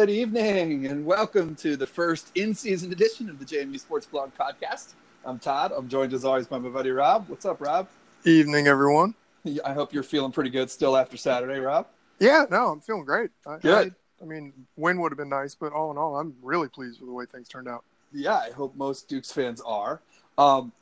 Good evening and welcome to the first in season edition of the JMU Sports Blog podcast. I'm Todd. I'm joined as always by my buddy Rob. What's up, Rob? Evening, everyone. I hope you're feeling pretty good still after Saturday, Rob. Yeah, no, I'm feeling great. I, Good. I, I mean, win would have been nice, but all in all, I'm really pleased with the way things turned out. Yeah, I hope most Dukes fans are. Um,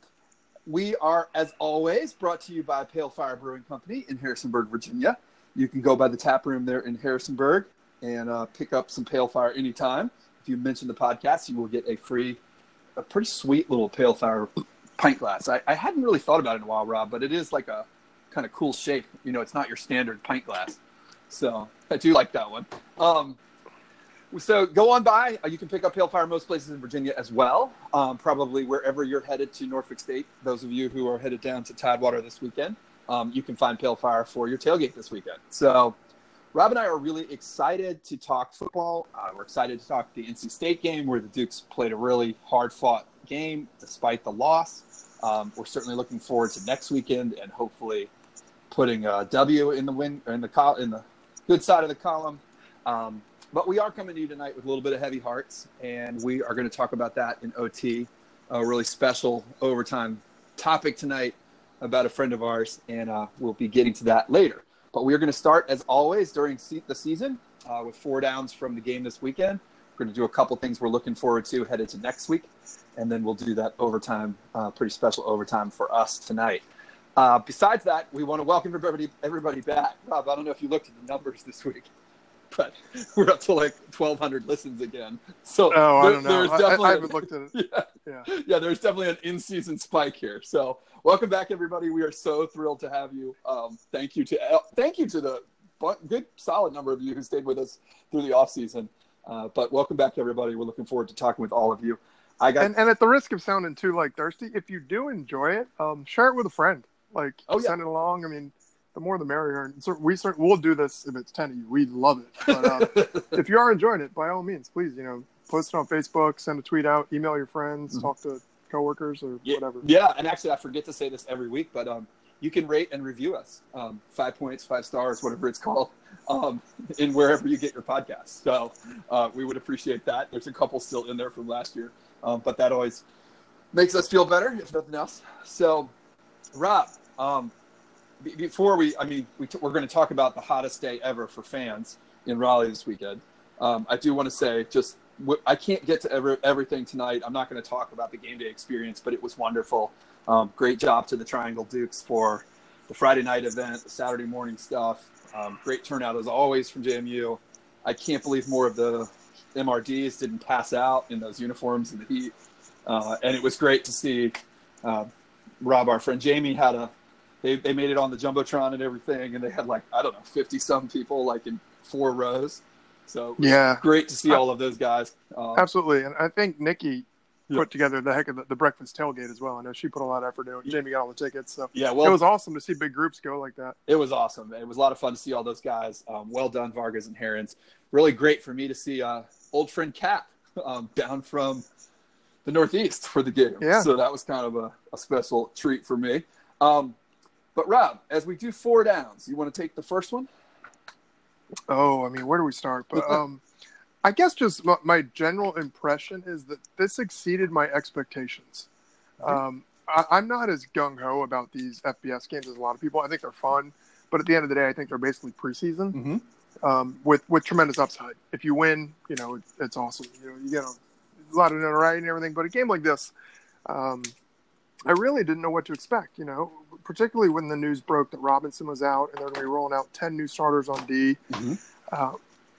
we are, as always, brought to you by Pale Fire Brewing Company in Harrisonburg, Virginia. You can go by the tap room there in Harrisonburg and uh, pick up some Pale Fire anytime. If you mention the podcast, you will get a free, a pretty sweet little Pale Fire pint glass. I, I hadn't really thought about it in a while, Rob, but it is like a kind of cool shape. You know, it's not your standard pint glass. So I do like that one. Um, so go on by. Uh, You can pick up Pale Fire most places in Virginia as well. Um, probably wherever you're headed to Norfolk State. Those of you who are headed down to Tidewater this weekend, um, you can find Pale Fire for your tailgate this weekend. So Rob and I are really excited to talk football. Uh, we're excited to talk the NC State game where the Dukes played a really hard-fought game despite the loss. Um, we're certainly looking forward to next weekend and hopefully putting a W in the win in the col- in the good side of the column. Um, but we are coming to you tonight with a little bit of heavy hearts, and we are going to talk about that in OT, a really special overtime topic tonight about a friend of ours, and uh, we'll be getting to that later. But we are going to start, as always, during se- the season uh, with four downs from the game this weekend. We're going to do a couple things we're looking forward to headed to next week, and then we'll do that overtime, uh, pretty special overtime for us tonight. Uh, besides that, we want to welcome everybody, everybody back. Rob, I don't know if you looked at the numbers this week, but we're up to like 1,200 listens again. So Oh, I there- don't know. there's I, I, I haven't looked at it. yeah, Yeah. yeah, there's definitely an in-season spike here. So, welcome back, everybody. We are so thrilled to have you. Um, thank you to uh, thank you to the good, solid number of you who stayed with us through the off season. Uh, but welcome back, everybody. We're looking forward to talking with all of you. I got And, and at the risk of sounding too like thirsty, if you do enjoy it, um, share it with a friend. Like, Oh, yeah. send it along. I mean, the more the merrier. And so we cer- we'll do this if it's ten of you. We love it. But uh, if you are enjoying it, by all means, please, you know, post it on Facebook, send a tweet out, email your friends, Mhm. talk to coworkers or yeah, whatever. yeah, and actually, I forget to say this every week, but um, you can rate and review us. Um, five points, five stars, whatever it's called, um, in wherever you get your podcast. So uh, we would appreciate that. There's a couple still in there from last year, um, but that always makes us feel better, if nothing else. So, Rob, um, be- before we, I mean, we t- we're going to talk about the hottest day ever for fans in Raleigh this weekend. Um, I do want to say, just I can't get to ever, everything tonight. I'm not going to talk about the game day experience, but it was wonderful. Um, great job to the Triangle Dukes for the Friday night event, the Saturday morning stuff. Um, great turnout as always from JMU. I can't believe more of the MRDs didn't pass out in those uniforms in the heat. Uh, and it was great to see uh, Rob, our friend Jamie, had a they, they made it on the jumbotron and everything, and they had like I don't know fifty some people like in four rows. So Yeah. great to see all of those guys. Um, Absolutely, and I think Nikki put together the heck of the, the breakfast tailgate as well. I know she put a lot of effort into it. Jamie got all the tickets, so yeah, well, it was awesome to see big groups go like that. it was awesome. It was a lot of fun to see all those guys. Um, well done, Vargas and Herons. Really great for me to see uh, old friend Cap um, down from the Northeast for the game. Yeah. So that was kind of a, a special treat for me. Um, but Rob, as we do four downs, you want to take the first one? Oh, I mean, where do we start? But um, I guess just my, general impression is that this exceeded my expectations. Um, I, I'm not as gung ho about these FBS games as a lot of people. I think they're fun, but at the end of the day, I think they're basically preseason Mm-hmm. um, with with tremendous upside. If you win, you know it, it's awesome. You know you get a, a lot of notoriety and everything. But a game like this, um, I really didn't know what to expect. You know, particularly when the news broke that Robinson was out and they're going to be rolling out ten new starters on D. Mm-hmm. Uh,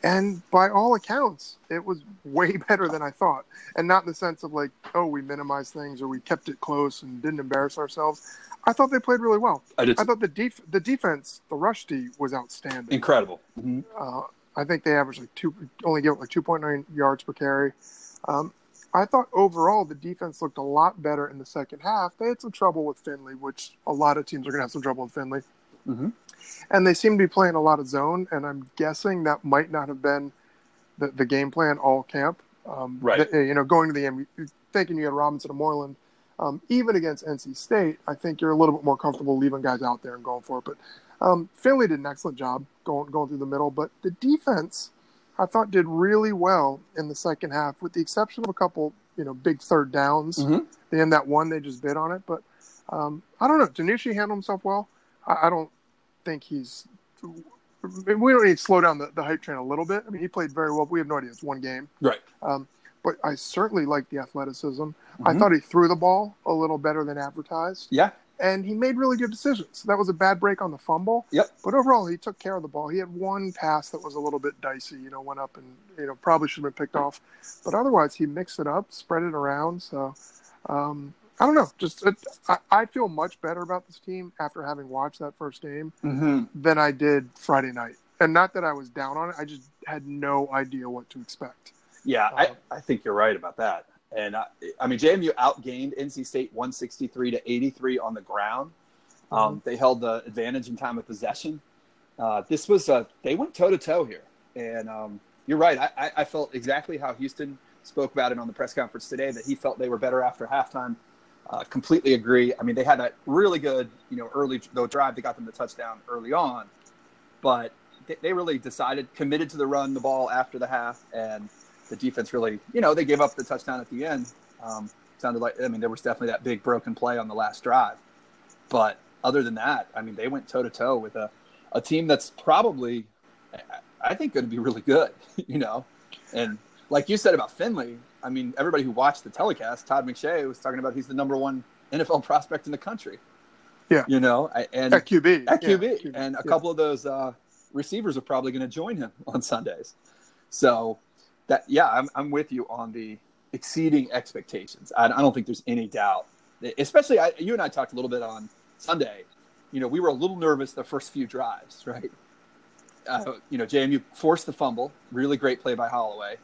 and by all accounts, it was way better than I thought. And not in the sense of like, oh, we minimized things or we kept it close and didn't embarrass ourselves. I thought they played really well. I did I thought the def- the defense, the rush D, was outstanding. incredible. Mm-hmm. Uh, I think they averaged like two, only give up like 2.9 yards per carry. Um, I thought overall the defense looked a lot better in the second half. They had some trouble with Finley, which a lot of teams are going to have some trouble with Finley. Mhm. And they seem to be playing a lot of zone, and I'm guessing that might not have been the, the game plan all camp. Um, Right. the- you know, going to the end, thinking you had Robinson and Moreland, um, even against NC State, I think you're a little bit more comfortable leaving guys out there and going for it. But um, Finley did an excellent job going going through the middle, but the defense, I thought did really well in the second half, with the exception of a couple, you know, big third downs. Mhm. They end that one, they just bid on it. But um, I don't know. DiNucci handled himself well. I, I don't think he's. We don't need to slow down the, the hype train a little bit. I mean, he played very well. We have no idea. It's one game. Right. Um, but I certainly like the athleticism. I Mhm. thought he threw the ball a little better than advertised Yeah. And he made really good decisions. That was a bad break on the fumble. Yep. But overall, he took care of the ball. He had one pass that was a little bit dicey, you know, went up and, you know, probably should have been picked off. But otherwise, he mixed it up, spread it around. So, um, I don't know. Just, it, I, I feel much better about this team after having watched that first game Mm-hmm. than I did Friday night. And not that I was down on it, I just had no idea what to expect. Yeah, I, Um, I think you're right about that. And I, I mean, JMU outgained NC State 163 to 83 on the ground. Um, They held the advantage in time of possession. Uh, this was uh, they went toe to toe here, and um, you're right. I, I, I felt exactly how Houston spoke about it on the press conference today. That he felt they were better after halftime. Uh, completely agree. I mean, they had that really good, you know, early though drive that got them the touchdown early on, but they, they really decided committed to the run the ball after the half, and the defense really, you know, they gave up the touchdown at the end. Um, sounded like I mean there was definitely that big broken play on the last drive, but other than that, I mean they went toe to toe with a, a team that's probably, I- think, going to be really good. You know, and like you said about Finley, I mean everybody who watched the telecast, Todd McShay was talking about he's the number one NFL prospect in the country. Yeah. you know, and At QB. at yeah, QB, and a yeah. couple of those uh, receivers are probably going to join him on Sundays. So that yeah, I'm I'm with you on the exceeding expectations. I, I don't think there's any doubt. Especially I, you and I talked a little bit on Sunday. You know, we were a little nervous the first few drives, right? Uh, you know, JMU forced the fumble, really great play by Holloway,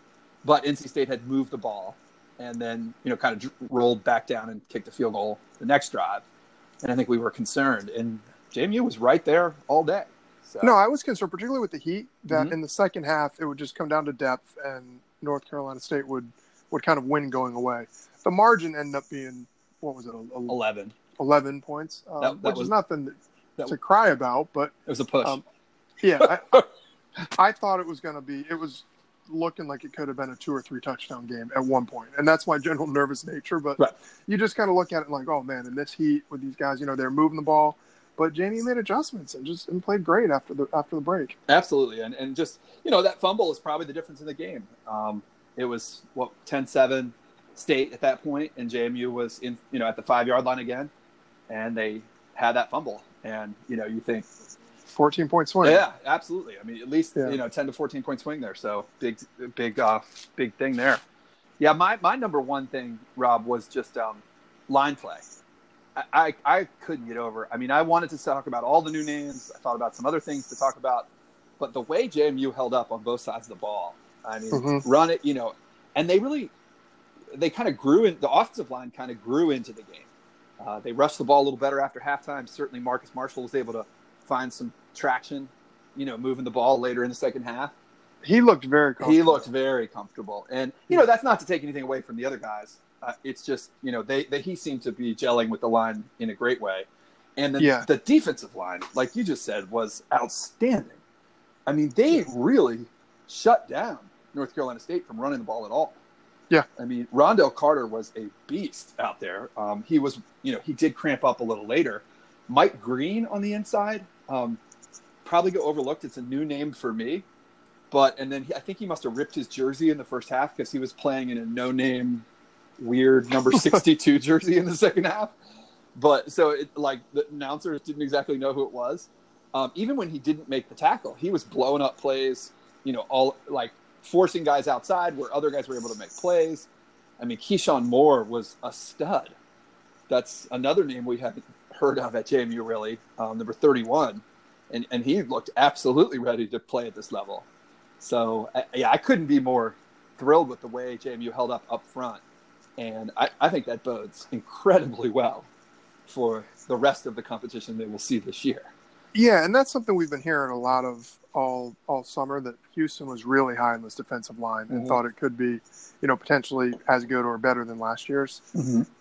but NC State had moved the ball and then you know kind of rolled back down and kicked a field goal the next drive, and I think we were concerned. And JMU was right there all day. So, No, I was concerned, particularly with the Heat, that Mhm. in the second half it would just come down to depth, and North Carolina State would would kind of win going away. The margin ended up being what was it, a- a- eleven. eleven points, um, That- that which was- is nothing that- to cry about. But It was a push. Um, yeah, I, I thought it was going to be. It was looking like it could have been a two or three touchdown game at one point, and that's my general nervous nature. But Right. you just kind of look at it like, oh man, in this heat with these guys, you know, they're moving the ball. But JMU made adjustments and just and played great after the after the break. Absolutely. And, and just, you know, that fumble is probably the difference in the game. Um, it was, what, 10 7 state at that point, and JMU was in, you know, at the five yard line again, and they had that fumble. And, you know, you think, Fourteen point swing. yeah, absolutely. I mean, at least, Yeah. you know, 10 to 14 point swing there. So big, big, uh, big thing there. Yeah, my, my number one thing, Rob, was just um, line play. I, I, couldn't get over. I mean, I wanted to talk about all the new names. I thought about some other things to talk about, but the way JMU held up on both sides of the ball, I mean, Mhm. run it, you know, and they really, they kind of grew in. The offensive line kind of grew into the game. Uh, they rushed the ball a little better after halftime. Certainly, Marcus Marshall was able to find some traction, you know, moving the ball later in the second half. He looked very. He looked very comfortable, and you know that's not to take anything away from the other guys. Uh, it's just you know they, they he seemed to be gelling with the line in a great way, and then Yeah. the defensive line, like you just said, was outstanding. I mean, they really shut down North Carolina State from running the ball at all. Yeah. I mean, Rondell Carter was a beast out there. Um, he was, you know, he did cramp up a little later. Mike Green on the inside, um, probably go overlooked. It's a new name for me, but and then he, I think he must have ripped his jersey in the first half because he was playing in a no-name, weird number sixty-two jersey in the second half. But so it like the announcers didn't exactly know who it was. Um, even when he didn't make the tackle, he was blowing up plays. You know, all like forcing guys outside where other guys were able to make plays. I mean, Keyshawn Moore was a stud. That's another name we haven't heard of at JMU really, um, number 31. And, and he looked absolutely ready to play at this level. So, I, yeah, I couldn't be more thrilled with the way JMU held up up front. And I, I think that bodes incredibly well for the rest of the competition they will see this year. Yeah, and that's something we've been hearing a lot of all all summer that Houston was really high in this defensive line and Mhm. thought it could be, you know, potentially as good or better than last year's.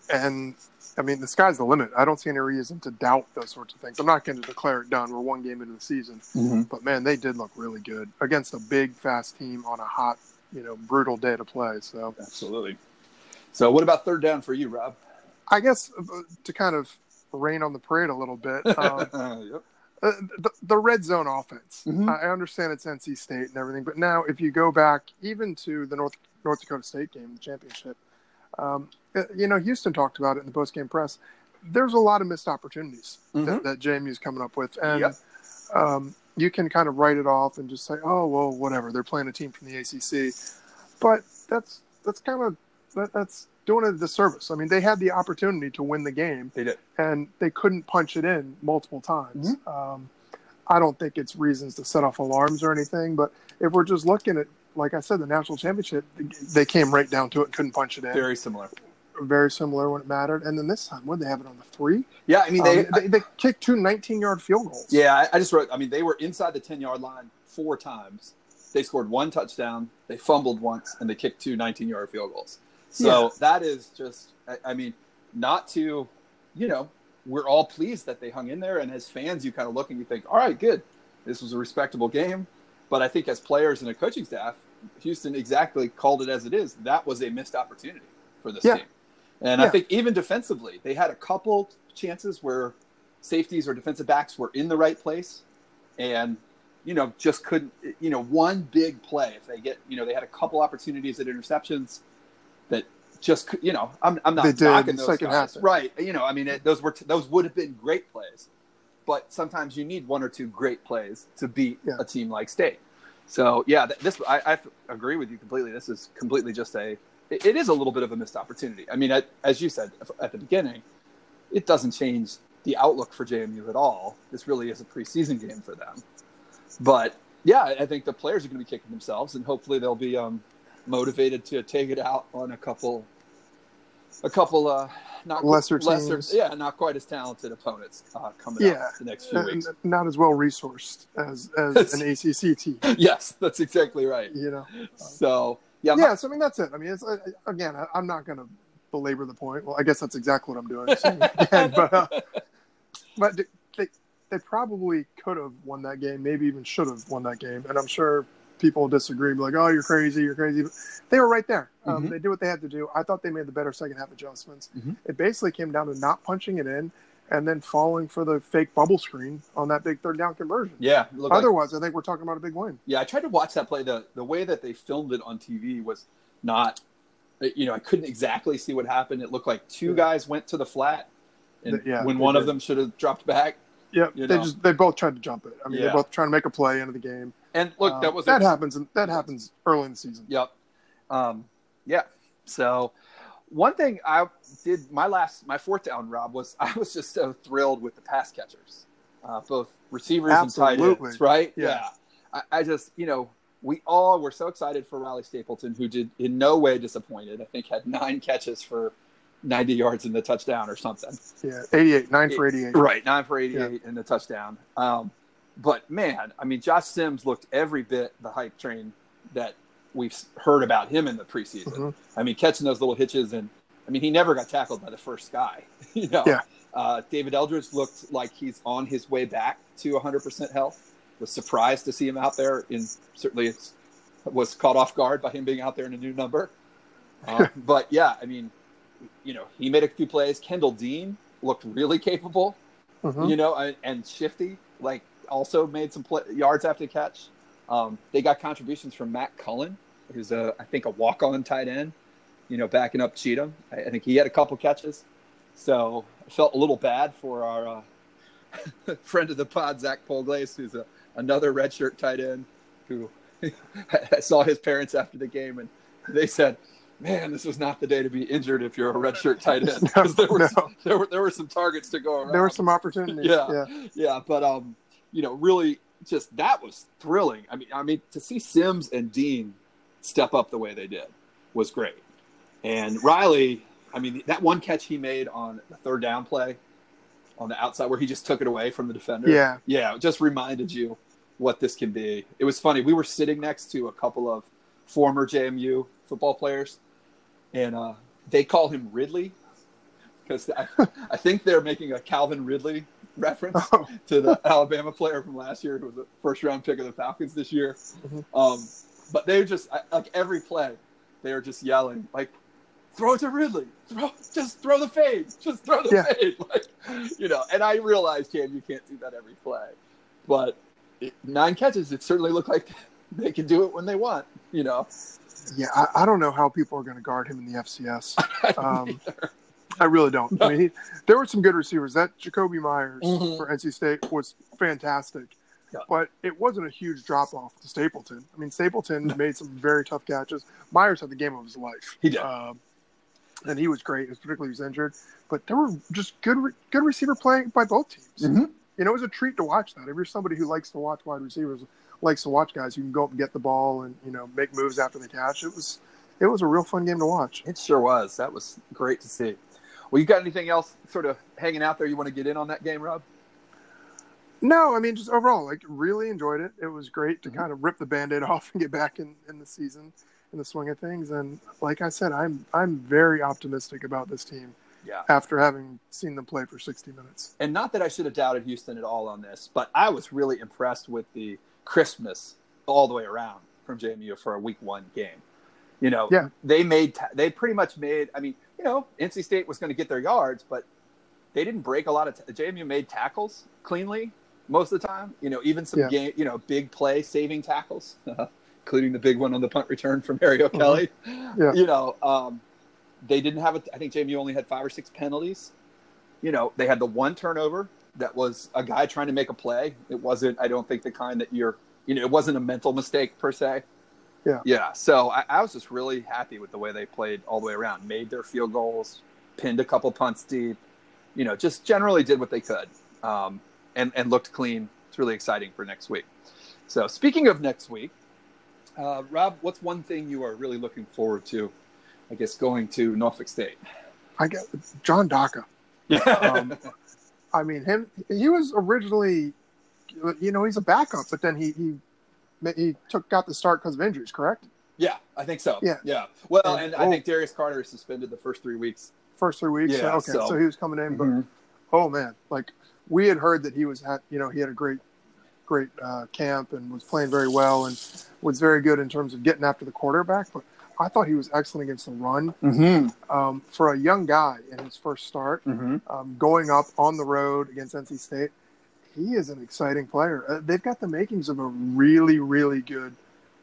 And I mean, the sky's the limit. I don't see any reason to doubt those sorts of things. I'm not going to declare it done. We're one game into the season, but man, they did look really good against a big, fast team on a hot, you know, brutal day to play. So Absolutely. So, what about third down for you, Rob? I guess uh, to kind of rain on the parade a little bit. Um, yep. Uh, the, the red zone offense. Mhm. I understand it's NC State and everything, but now if you go back even to the North North Dakota State game, the championship, um, uh, you know Houston talked about it in the post game press. There's a lot of missed opportunities Mhm. that, that JMU's coming up with, and Yep. um, you can kind of write it off and just say, "Oh well, whatever." They're playing a team from the ACC, but that's that's kind of that, that's doing a disservice. I mean, they had the opportunity to win the game, They did. and they couldn't punch it in multiple times. Mm-hmm. Um, I don't think it's reasons to set off alarms or anything, but if we're just looking at, like I said, the national championship, they came right down to it, couldn't punch it in. Very similar. Very similar when it mattered. And then this time, did they have it on the three? Yeah, I mean, they. Um, they, they kicked two 19 yard field goals. yeah, I, I just wrote. I mean, they were inside the ten yard line four times. They scored one touchdown. They fumbled once, and they kicked two 19 yard field goals. So Yeah. that is just. I, I mean, not to, you know, we're all pleased that they hung in there, and as fans, you kind of look and you think, all right, good, this was a respectable game. But I think as players and a coaching staff, Houston exactly called it as it is. That was a missed opportunity for this Yeah. team. And I think even defensively, they had a couple chances where safeties or defensive backs were in the right place and you know just couldn't you know one big play if they get you know they had a couple opportunities at interceptions just you know i'm, I'm not They did knocking in the those guys. right you know i mean it, those were those would have been great plays but sometimes you need one or two great plays to beat Yeah. a team like state so yeah th- this I, I agree with you completely this is completely just a it, it is a little bit of a missed opportunity i mean at, as you said at the beginning it doesn't change the outlook for JMU at all. This really is a preseason game for them. But yeah, I I think the players are going to be kicking themselves, and hopefully they'll be um, motivated to take it out on a couple, a couple uh, not Lesser teams. yeah, not quite as talented opponents uh, coming Yeah. up the next few weeks. not as well resourced as, as an ACC team, yes, that's exactly right. you know? So yeah, yeah, so I mean that's it. I mean, it's uh, again, I, I'm not going to belabor the point. Well, I guess that's exactly what I'm doing. again, but uh, but they they probably could have won that game, maybe even should have won that game, and I'm sure people disagree, be like, "Oh, you're crazy, you're crazy." But they were right there. Um, Mhm. They did what they had to do. I thought they made the better second half adjustments. Mhm. It basically came down to not punching it in. And then falling for the fake bubble screen on that big third down conversion. yeah, looked like- Otherwise, I think we're talking about a big win. Yeah, I tried to watch that play. The the way that they filmed it on TV was not, you know, I couldn't exactly see what happened. It looked like two Yeah. guys went to the flat, and Yeah, when one of them should have dropped back. Yeah, You they just they both tried to jump it. I mean, Yeah. they're both trying to make a play into the game. And look, Um, that was that a, happens. and That happens early in the season. Yep. Um, yeah. So one thing I did my last my fourth down, Rob, was I was just so thrilled with the pass catchers, uh, both receivers and tight Absolutely. ends. Right? Yeah. I, I just you know we all were so excited for Riley Stapleton, who did in no way disappointed. I think had nine catches for ninety yards in the touchdown or something. Yeah, eighty-eight, nine for eighty-eight. Right, nine for eighty-eight in the touchdown. Um, but man, I mean, Josh Sims looked every bit the hype train that we've heard about him in the preseason. Mhm. I mean, catching those little hitches, and I mean, he never got tackled by the first guy. you know, Yeah. uh, David Eldridge looked like he's on his way back to 100% health. Was surprised to see him out there, and certainly it's, was caught off guard by him being out there in a new number. Uh, but yeah, I mean, you know, he made a few plays. Kyndel Dean looked really capable Mhm. you know, and, and Shifty like also made some play, yards after the catch. Um, they got contributions from Matt Cullen, who's a I think a walk on tight end, you know, backing up Cheatham. I, I think he had a couple catches, so I felt a little bad for our uh, friend of the pod, Zach Polglace, who's a, another redshirt tight end who I saw his parents after the game and they said. Man, this was not the day to be injured if you're a redshirt tight end. 'Cause there, were No, some, there were there were some targets to go around. There were some opportunities. Yeah. yeah. yeah, but um, you know, really, just that was thrilling. I mean, I mean, to see Sims and Dean step up the way they did was great. And Riley, I mean, that one catch he made on the third down play, on the outside where he just took it away from the defender. Yeah. Yeah, just reminded you what this can be. It was funny. We were sitting next to a couple of former JMU football players, and uh, they call him Ridley because I, I think they're making a Calvin Ridley reference Oh. to the Alabama player from last year who was a first round pick of the Falcons this year. Mhm. Um, but they just like every play, they were just yelling like, "Throw it to Ridley! Throw, just throw the fade! Just throw the Yeah. fade!" Like, you know. And I realized, Cam, you can't do that every play, but it, nine catches, it certainly looked like they can do it when they want. You know. Yeah, I, I don't know how people are going to guard him in the FCS. Um. I really don't. I mean, he, there were some good receivers. That Jakobi Meyers Mhm. for NC State was fantastic, Yeah. but it wasn't a huge drop off to Stapleton. I mean, Stapleton made some very tough catches. Meyers had the game of his life. He did. um, and he was great, particularly he was injured. But there were just good, re- good receiver playing by both teams. Mhm. You know, it was a treat to watch that. If you're somebody who likes to watch wide receivers, likes to watch guys who can go up and get the ball and you know make moves after the catch, it was it was a real fun game to watch. It sure was. That was great to see. Well, you got anything else sort of hanging out there you want to get in on that game, Rob? No, I mean just overall, like really enjoyed it. It was great to Mhm. kind of rip the band-aid off and get back in, in the season, in the swing of things. And like I said, I'm I'm very optimistic about this team Yeah. after having seen them play for 60 minutes. And not that I should have doubted Houston at all on this, but I was really impressed with the crispness all the way around from JMU for a week one game. You know, Yeah. they made they pretty much made. I mean, you know, NC State was going to get their yards, but they didn't break a lot of. T- JMU made tackles cleanly most of the time. You know, even some Yeah. game, you know, big play saving tackles, including the big one on the punt return from Mario Kelly. Mm-hmm. Yeah. You know, um, they didn't have. A, I think JMU only had five or six penalties. You know, they had the one turnover that was a guy trying to make a play. It wasn't. I don't think the kind that you're. You know, it wasn't a mental mistake per se. Yeah. Yeah. So I, I was just really happy with the way they played all the way around. Made their field goals, pinned a couple punts deep. You know, just generally did what they could, um, and and looked clean. It's really exciting for next week. So speaking of next week, uh, Rob, what's one thing you are really looking forward to? I guess going to Norfolk State. I get John Daka. Yeah. Um, I mean, him. He was originally, you know, he's a backup, but then he he he took got the start because of injuries. Correct? yeah, I think so. Yeah. Yeah. Well, And- and I oh. think Darius Carter is suspended the first three weeks. First three weeks. Yeah, okay, so- so. he was coming in, but oh man, like we had heard that he was had you know he had a great great uh, camp and was playing very well and was very good in terms of getting after the quarterback. But I thought he was excellent against the run Mm-hmm. um, for a young guy in his first start. Mm-hmm. um, going up on the road against NC State. He is an exciting player. Uh, they've got the makings of a really, really good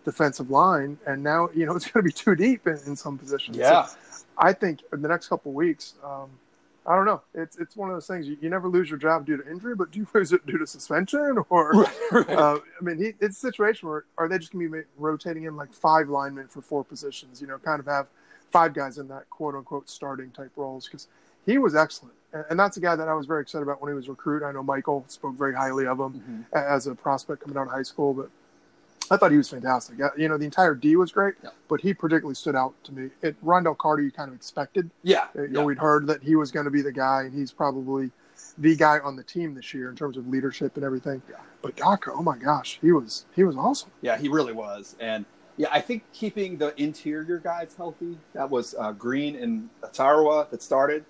defensive line, and now you know it's going to be too deep in, in some positions. Yeah. So I think in the next couple of weeks, um, I don't know. It's it's one of those things you, you never lose your job due to injury, but do you lose it due to suspension or? Uh, I mean, he, it's a situation where are they just going to be rotating in like five linemen for four positions? You know, kind of have five guys in that quote unquote starting type roles because he was excellent, and, that's a guy that I was very excited about when he was recruited. I know Michael spoke very highly of him Mhm. as a prospect coming out of high school, but I thought he was fantastic. You know, the entire D was great, Yeah. but he particularly stood out to me. It Rondell Carter, you kind of expected. Yeah. Uh, You yeah. know, we'd heard that he was going to be the guy, and he's probably the guy on the team this year in terms of leadership and everything. Yeah. But Daka, oh my gosh, he was he was awesome. Yeah, he really was. And yeah, I think keeping the interior guys healthy, that was uh, Green and Atariwa that started.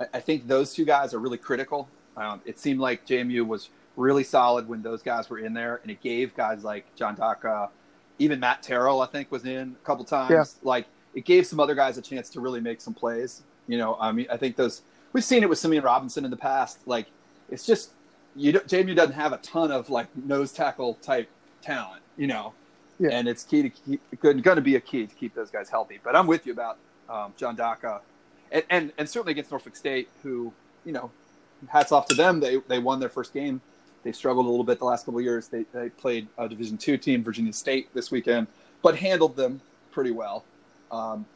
I, I think those two guys are really critical. Um, it seemed like JMU was really solid when those guys were in there, and it gave guys like John Daka, even Matt Terrell, I think, was in a couple times. Yeah. Like it gave some other guys a chance to really make some plays. You know, I mean, I think those we've seen it with Simeon Robinson in the past. Like it's just you don't, JMU doesn't have a ton of like nose tackle type talent, you know. Yeah. And it's key to keep going to be a key to keep those guys healthy. But I'm with you about um, John Daka, and, and and certainly against Norfolk State, who you know, hats off to them. They they won their first game. They struggled a little bit the last couple of years. They they played a Division two team, Virginia State, this weekend, but handled them pretty well. Um,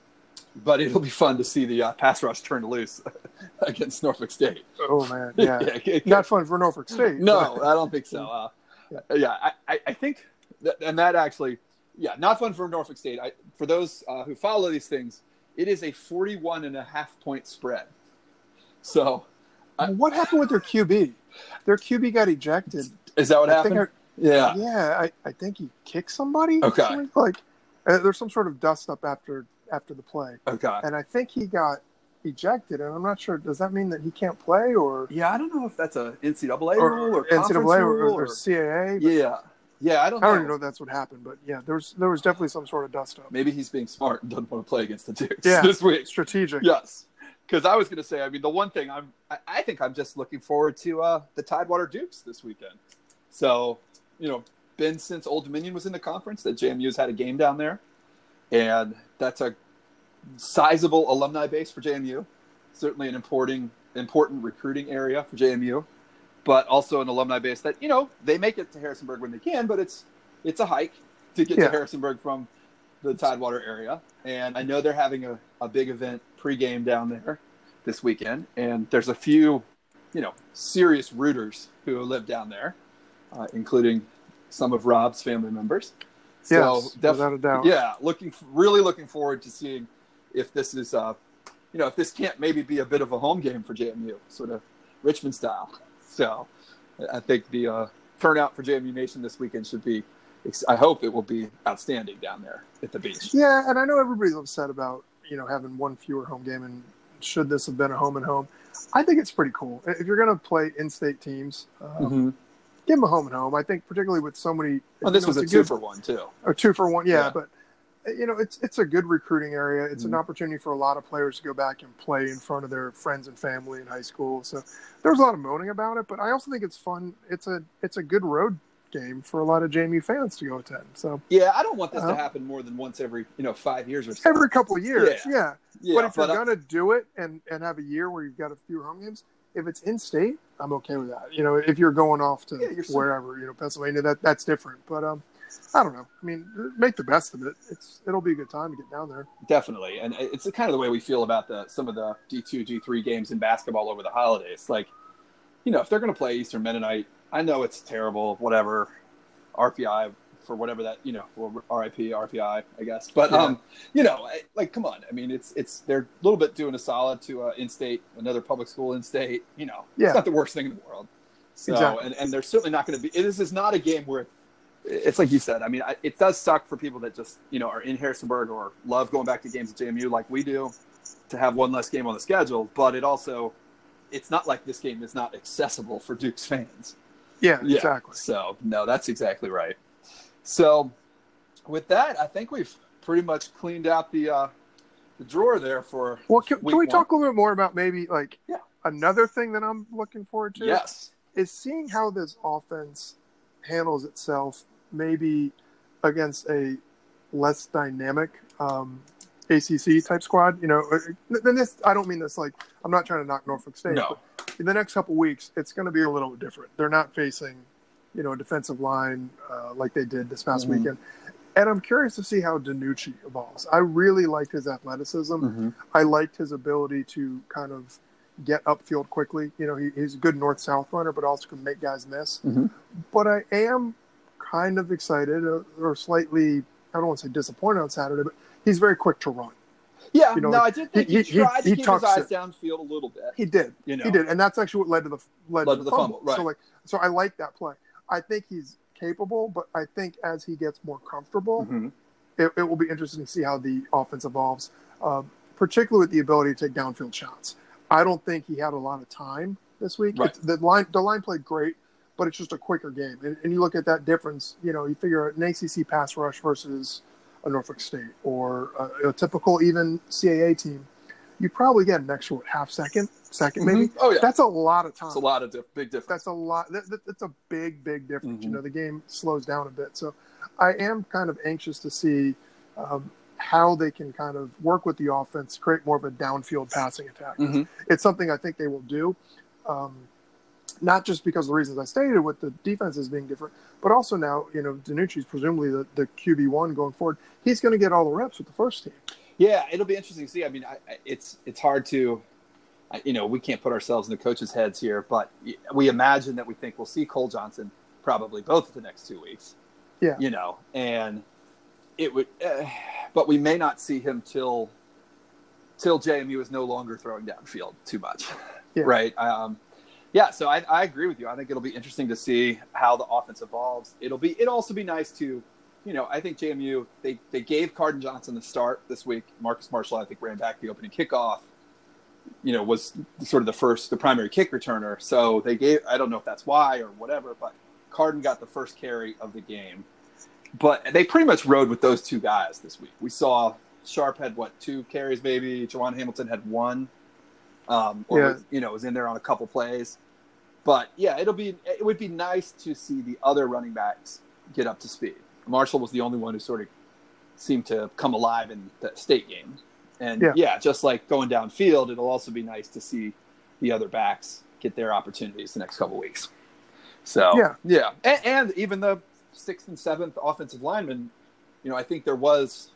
but it'll be fun to see the uh, pass rush turned loose against Norfolk State. Oh man, yeah, it- not fun for Norfolk State. no, but- I don't think so. Uh, yeah, I, I, I think, that, and that actually, yeah, not fun for Norfolk State. I, for those uh, who follow these things, it is a 41 and a half point spread. So I- what happened with their QB? Their QB got ejected. Is that what I happened? think yeah. Yeah, I, I think he kicked somebody. Okay. Like uh, there's some sort of dust up after after the play, Okay. and I think he got ejected. And I'm not sure. Does that mean that he can't play or Yeah, I don't know if that's a NCAA or rule or NCAA conference or, rule or, or- CAA? Yeah. Yeah, I don't know. I don't even know if that's what happened, but yeah, there was there was definitely some sort of dust up. Maybe he's being smart and doesn't want to play against the Dukes Yeah. this week. Strategic. Yes. Because I was going to say, I mean, the one thing I'm, I, I think I'm just looking forward to uh, the Tidewater Dukes this weekend. So, you know, been since Old Dominion was in the conference that JMU's had a game down there, and that's a sizable alumni base for JMU. Certainly an important important recruiting area for JMU, but also an alumni base that you know they make it to Harrisonburg when they can, but it's it's a hike to get Yeah. to Harrisonburg from the Tidewater area. And I know they're having a, a big event pregame down there this weekend, and there's a few you know serious rooters who live down there, uh, including some of Rob's family members. So Yes, def- without a doubt. yeah, looking really looking forward to seeing if this is uh, you know if this can't maybe be a bit of a home game for JMU, sort of Richmond style. So I think the uh, turnout for JMU Nation this weekend should be. I hope it will be outstanding down there at the beach. Yeah, and I know everybody's upset about you know having one fewer home game, and should this have been a home and home? I think it's pretty cool. If you're going to play in-state teams, uh, Mm-hmm. give them a home and home. I think particularly with so many. Well, this you know, was a two good- for one too. or two for one. Yeah, Yeah. but you know, it's it's a good recruiting area. It's Mhm. an opportunity for a lot of players to go back and play in front of their friends and family in high school. So there's a lot of moaning about it, but I also think it's fun. It's a it's a good road game for a lot of JMU fans to go attend. So Yeah, I don't want this Uh-huh. to happen more than once every you know five years or so. every couple of years, Yeah. yeah. yeah, but if you're uh, gonna do it and and have a year where you've got a few home games, if it's in state, I'm okay with that. You know, if you're going off to Yeah, wherever, you know, Pennsylvania, that that's different. But um, I don't know. I mean, make the best of it. It's it'll be a good time to get down there. Definitely, and it's kind of the way we feel about the some of the D two D three games in basketball over the holidays. Like, you know, if they're going to play Eastern Mennonite, I know it's terrible, whatever, RPI for whatever that you know, RIP RPI, I guess. But Yeah. um, you know, like, come on. I mean, it's it's they're a little bit doing a solid to uh, in state, another public school in state. You know, Yeah. it's not the worst thing in the world. So, Exactly. and, and they're certainly not going to be. This is not a game where it's like you said. I mean, I, it does suck for people that just you know are in Harrisonburg or love going back to games at JMU like we do to have one less game on the schedule. But it also, it's not like this game is not accessible for Duke's fans. Yeah, Yeah. exactly. So no, that's exactly right. So with that, I think we've pretty much cleaned out the uh, the drawer there for. Well, can, can we one. talk a little bit more about maybe like Yeah. another thing that I'm looking forward to? Yes. is seeing how this offense handles itself, maybe against a less dynamic um, ACC type squad. You know, then this I don't mean this like I'm not trying to knock Norfolk State. No. But in the next couple weeks, it's going to be a little different. They're not facing, you know, a defensive line uh, like they did this past Mhm. weekend. And I'm curious to see how DiNucci evolves. I really liked his athleticism. I liked his ability to kind of get upfield quickly. You know, he, he's a good north south runner, but also can make guys miss. Mhm. But I am kind of excited or, or slightly, I don't want to say disappointed on Saturday, but he's very quick to run. Yeah. You know, no, I did think he, he- he- tried he to keep his eyes it. downfield a little bit. He did. You know. He did, and that's actually what led to the led, Led to the, fumble. right. So like, so I like that play. I think he's capable, but I think as he gets more comfortable, Mhm. it, it will be interesting to see how the offense evolves, um, particularly with the ability to take downfield shots. I don't think he had a lot of time this week. Right. The line the line played great, but it's just a quicker game. And, and you look at that difference. You know, you figure an ACC pass rush versus a Norfolk State or a, a typical even CAA team. You probably get an extra what, half second, 2nd maybe. Mhm. Oh yeah. That's a lot of time. It's a lot of diff- big difference. That's a lot. That, that, that's a big, big difference. You Mhm. know, the game slows down a bit. So I am kind of anxious to see um, how they can kind of work with the offense, create more of a downfield passing attack. Mhm. It's something I think they will do. Um, not just because of the reasons I stated with the defenses being different, but also now, you know, DiNucci's presumably the, the QB1 going forward. He's going to get all the reps with the first team. Yeah, it'll be interesting to see. I mean, I, I- it's it's hard to, you know, we can't put ourselves in the coaches' heads here, but we imagine that we think we'll see Cole Johnson probably both of the next two weeks. Yeah. you know, and it would, uh, but we may not see him till till JMU is no longer throwing downfield too much, Yeah. right? Um, Yeah, so I, I agree with you. I think it'll be interesting to see how the offense evolves. It'll be it'll also be nice to, you know, I think JMU they they gave Cardon Johnson the start this week. Marcus Marshall I think ran back the opening kickoff. You know, was sort of the first the primary kick returner. So they gave I don't know if that's why or whatever, but Cardon got the first carry of the game. But they pretty much rode with those two guys this week. We saw Sharp had what two carries maybe. Jawon Hamilton had one, um, or Yeah. was, you know was in there on a couple plays. But yeah, it'll be it would be nice to see the other running backs get up to speed. Marshall was the only one who sort of seemed to come alive in the state game, and Yeah. yeah, just like going downfield, it'll also be nice to see the other backs get their opportunities the next couple weeks. So Yeah. yeah, and, and even the sixth and seventh offensive linemen, you know, I think there was,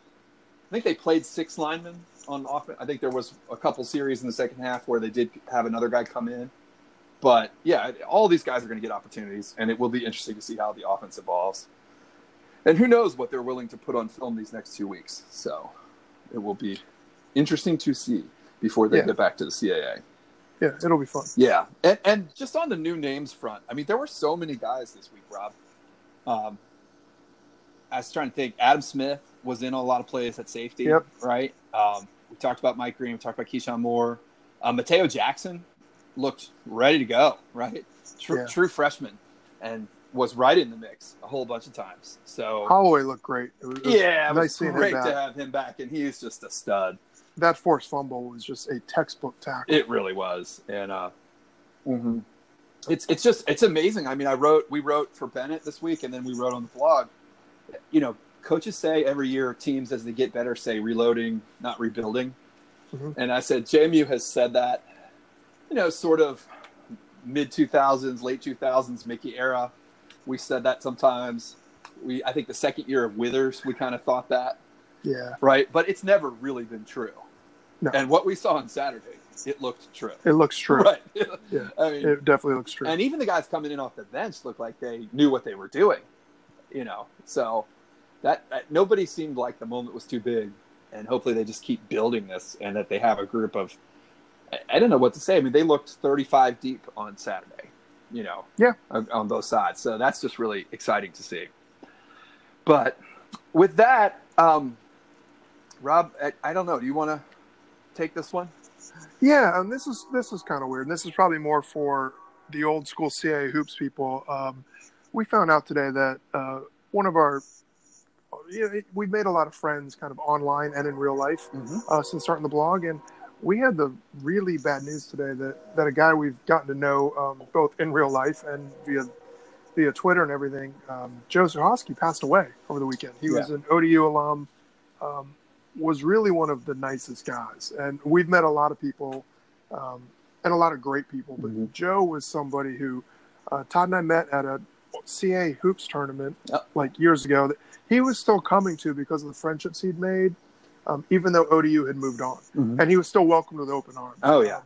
I think they played six linemen on offense. I think there was a couple series in the second half where they did have another guy come in. But yeah, all these guys are going to get opportunities, and it will be interesting to see how the offense evolves. And who knows what they're willing to put on film these next two weeks. So it will be interesting to see before they Yeah. get back to the CAA. Yeah, it'll be fun. Yeah, and and just on the new names front, I mean, there were so many guys this week, Rob. Um, I was trying to think. Adam Smith was in a lot of plays at safety, Yep. right? Um, we talked about Mike Green. We talked about Keyshawn Moore. Uh, Mateo Jackson looked ready to go, right? True, Yeah. true freshman, and was right in the mix a whole bunch of times. So Holloway looked great. It was, it was yeah, it nice was seeing him great back. to have him back, and he's just a stud. That forced fumble was just a textbook tackle. It really was, and uh, it's it's just it's amazing. I mean, I wrote we wrote for Bennett this week, and then we wrote on the blog. You know, coaches say every year teams as they get better say reloading, not rebuilding, Mhm. and I said JMU has said that. You know, sort of mid two thousands, late two thousands, Mickey era. We said that sometimes. We I think the second year of Withers, we kind of thought that yeah, right, but it's never really been true. No. And what we saw on Saturday, it looked true. it looks true. Right. Yeah. I mean, It definitely looks true. and even the guys coming in off the bench looked like they knew what they were doing. You know, so that, that nobody seemed like the moment was too big, and hopefully they just keep building this, and that they have a group of. I, I don't know what to say. I mean, they looked 35 deep on Saturday. You know, Yeah. on, on both sides. So that's just really exciting to see. But with that, um, Rob, I, I don't know. Do you want to take this one? Yeah, and this is this is kind of weird. And this is probably more for the old school CAA hoops people. Um, we found out today that uh, one of our you know, we've made a lot of friends kind of online and in real life Mm-hmm. uh, since starting the blog, and we had the really bad news today that that a guy we've gotten to know um, both in real life and via via Twitter and everything, um, Joe Zahosky passed away over the weekend. He was an ODU alum. Um, was really one of the nicest guys, and we've met a lot of people, um, and a lot of great people. But Mhm. Joe was somebody who uh, Todd and I met at a CA hoops tournament like years ago. That he was still coming to because of the friendships he'd made, um, even though ODU had moved on, Mhm. and he was still welcome to the open arms. Oh, yeah.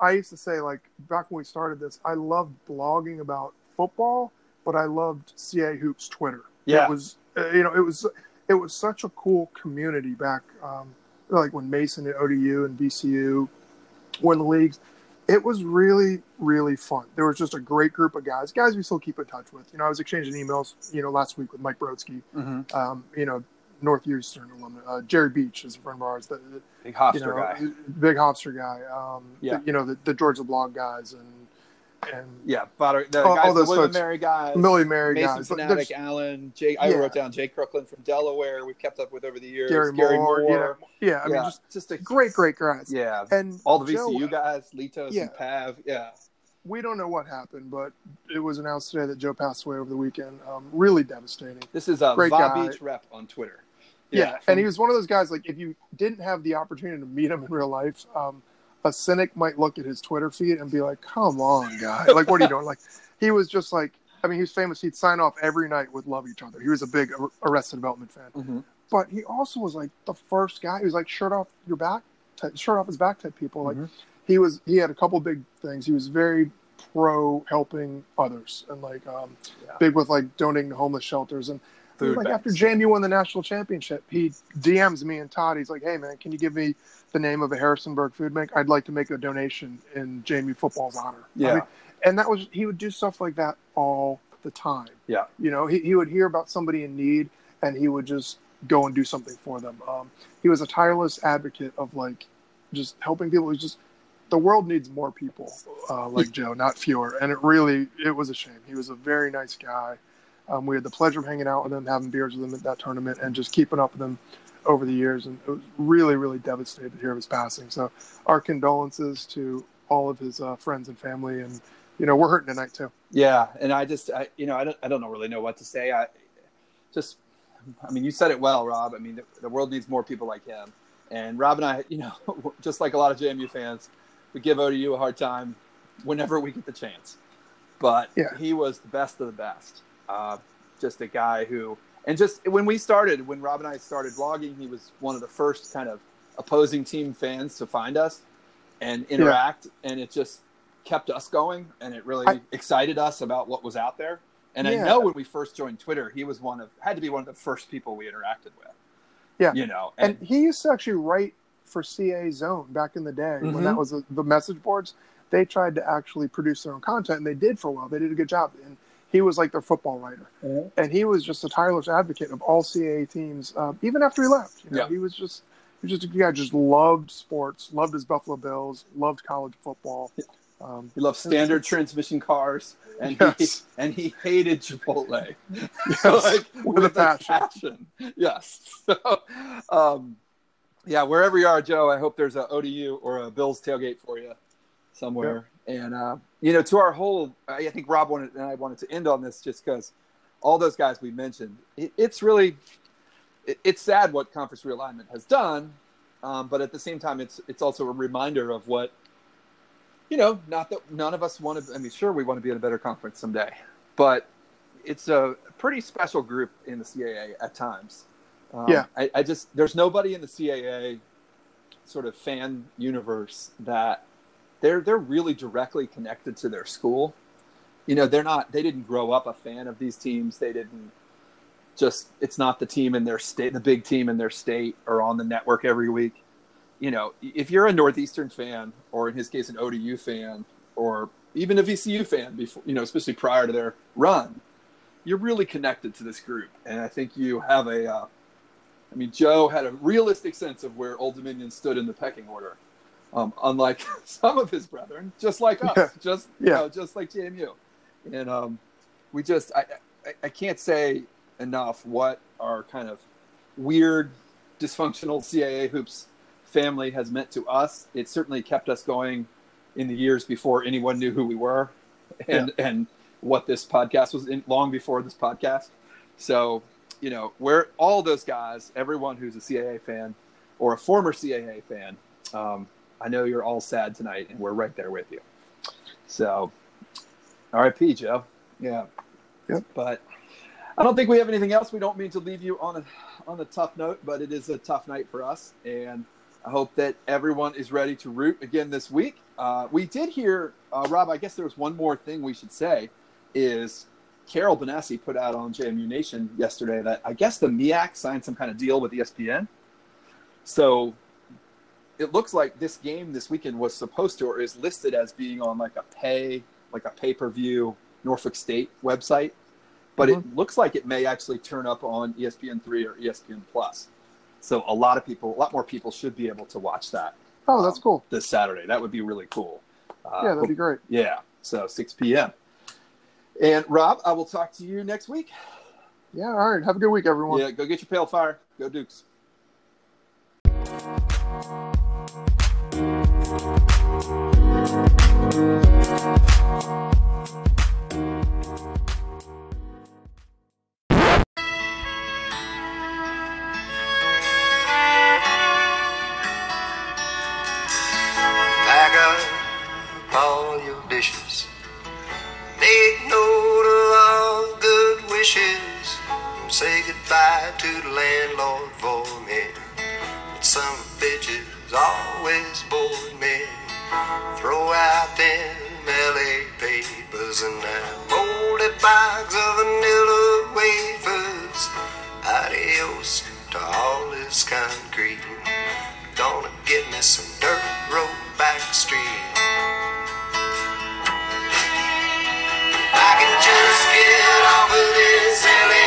I used to say like back when we started this, I loved blogging about football, but I loved CA hoops Twitter. Yeah. It was uh, you know it was it was such a cool community back um, like when Mason at ODU and VCU in the leagues. It was really really fun. There was just a great group of guys, guys we still keep in touch with. You know, I was exchanging emails you know last week with Mike Brodsky, Mm-hmm. um, you know Northeastern alumni. Uh, Jerry Beach is a friend of ours. That, that Big you Hofstra know, guy. big Hofstra guy. Um, Yeah. the- you know the, the Georgia blog guys and and Yeah, Potter, the All- guys, all the those William folks. Mary guys, Millie Mary Mason guys. But Fanatic, there's Allen, Jake. I Yeah. wrote down Jake Crooklyn from Delaware. We've kept up with over the years. Gary, Gary Moore. Yeah, yeah. I mean, yeah, just just a great, great guys. Yeah, And all the Joe- VCU guys, Litos Yeah. and Pav. Yeah, we don't know what happened, but it was announced today that Joe passed away over the weekend. Um, really devastating. this is a Great Va. Beach rep on Twitter. Yeah, and he was one of those guys. Like, if you didn't have the opportunity to meet him in real life, um, a cynic might look at his Twitter feed and be like, "Come on, guy! Like, what are you doing?" Like, he was just like, I mean, he was famous. He'd sign off every night with "Love Each Other." He was a big Ar- Arrested Development fan, Mhm. but he also was like the first guy. He was like shirt off your back, type, shirt off his back type people. Like, Mhm. he was. He had a couple big things. He was very pro helping others and like um, Yeah. big with like donating to homeless shelters and Food like banks. after JMU won the national championship, he DMs me and Todd. He's like, "Hey man, can you give me the name of a Harrisonburg food bank? I'd like to make a donation in JMU football's honor." I Yeah. mean, and that was he would do stuff like that all the time. Yeah. you know, he he would hear about somebody in need, and he would just go and do something for them. Um, he was a tireless advocate of like just helping people. He's just the world needs more people uh, like Joe, not fewer. And it really it was a shame. He was a very nice guy. Um, we had the pleasure of hanging out with him, having beers with him at that tournament, and just keeping up with him over the years. And it was really, really devastated to hear of his passing. So, our condolences to all of his uh, friends and family. And you know, we're hurting tonight too. Yeah, and I just, I, you know, I don't, I don't really know what to say. I just, I mean, you said it well, Rob. I mean, the, the world needs more people like him. And Rob and I, you know, just like a lot of JMU fans, we give ODU a hard time whenever we get the chance. But Yeah. he was the best of the best. Uh, just a guy who, and just when we started, when Rob and I started vlogging, he was one of the first kind of opposing team fans to find us and interact. And it just kept us going and it really I- excited us about what was out there. And I know when we first joined Twitter, he was one of, had to be one of the first people we interacted with. Yeah. You know, And he used to actually write for CAA Zone back in the day when Mhm. that was the, the message boards. They tried to actually produce their own content, and they did for a while. They did a good job. And he was like their football writer. Mhm. and he was just a tireless advocate of all CAA teams, uh, even after he left. You know, Yeah. he was just he was just a guy who just loved sports, loved his Buffalo Bills, loved college football. Um, He loved standard transmission cars, and Yes. he and he hated Chipotle, yes, like with, a passion. passion. Yes. So, um, yeah, wherever you are, Joe, I hope there's a ODU or a Bills tailgate for you somewhere. And uh, you know, to our whole, I think Rob wanted and I wanted to end on this just because all those guys we mentioned, it, it's really, it, it's sad what conference realignment has done, um, but at the same time, it's it's also a reminder of what you know, not that none of us want to. I mean, sure, we want to be in a better conference someday, but it's a pretty special group in the CAA at times. Um, Yeah. I, I just there's nobody in the CAA sort of fan universe that they're they're really directly connected to their school. You know, they're not. They didn't grow up a fan of these teams. They didn't just. It's not the team in their state, the big team in their state, or on the network every week you know, if you're a Northeastern fan, or in his case, an ODU fan, or even a VCU fan, before you know, especially prior to their run, you're really connected to this group, and I think you have a. Uh, I mean, Joe had a realistic sense of where Old Dominion stood in the pecking order, um, unlike some of his brethren, just like us, Yeah. just you Yeah. know, just like JMU, and um, we just I, I I can't say enough what our kind of weird, dysfunctional CAA hoops family has meant to us. It certainly kept us going in the years before anyone knew who we were, and and what this podcast was in long before this podcast. So you know, we're all those guys, everyone who's a CAA fan or a former CAA fan. Um, I know you're all sad tonight, and we're right there with you. So, R.I.P. Joe. Yeah. Yep. But I don't think we have anything else. We don't mean to leave you on a on a tough note, but it is a tough night for us, and I hope that everyone is ready to root again this week. Uh, we did hear, uh, Rob. I guess there was one more thing we should say is Carol Benassi put out on JMU Nation yesterday that I guess the MEAC signed some kind of deal with ESPN. So it looks like this game this weekend was supposed to or is listed as being on like a pay, like a pay per view Norfolk State website, but it looks like it may actually turn up on ESPN three or ESPN Plus. So a lot of people, a lot more people should be able to watch that Oh, that's cool. this Saturday. That would be really cool. Uh, Yeah, that'd be great. yeah. So 6 p.m. And Rob, I will talk to you next week. Yeah, all right. Have a good week, everyone. Yeah, go get your pale fire. Go Dukes. Say goodbye to the landlord for me. But some bitches always bored me. Throw out them LA papers and that molded box of vanilla wafers. Adios to all this concrete. Gonna get me some dirt road back street. I can just get off of this LA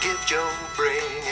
singing, sweet and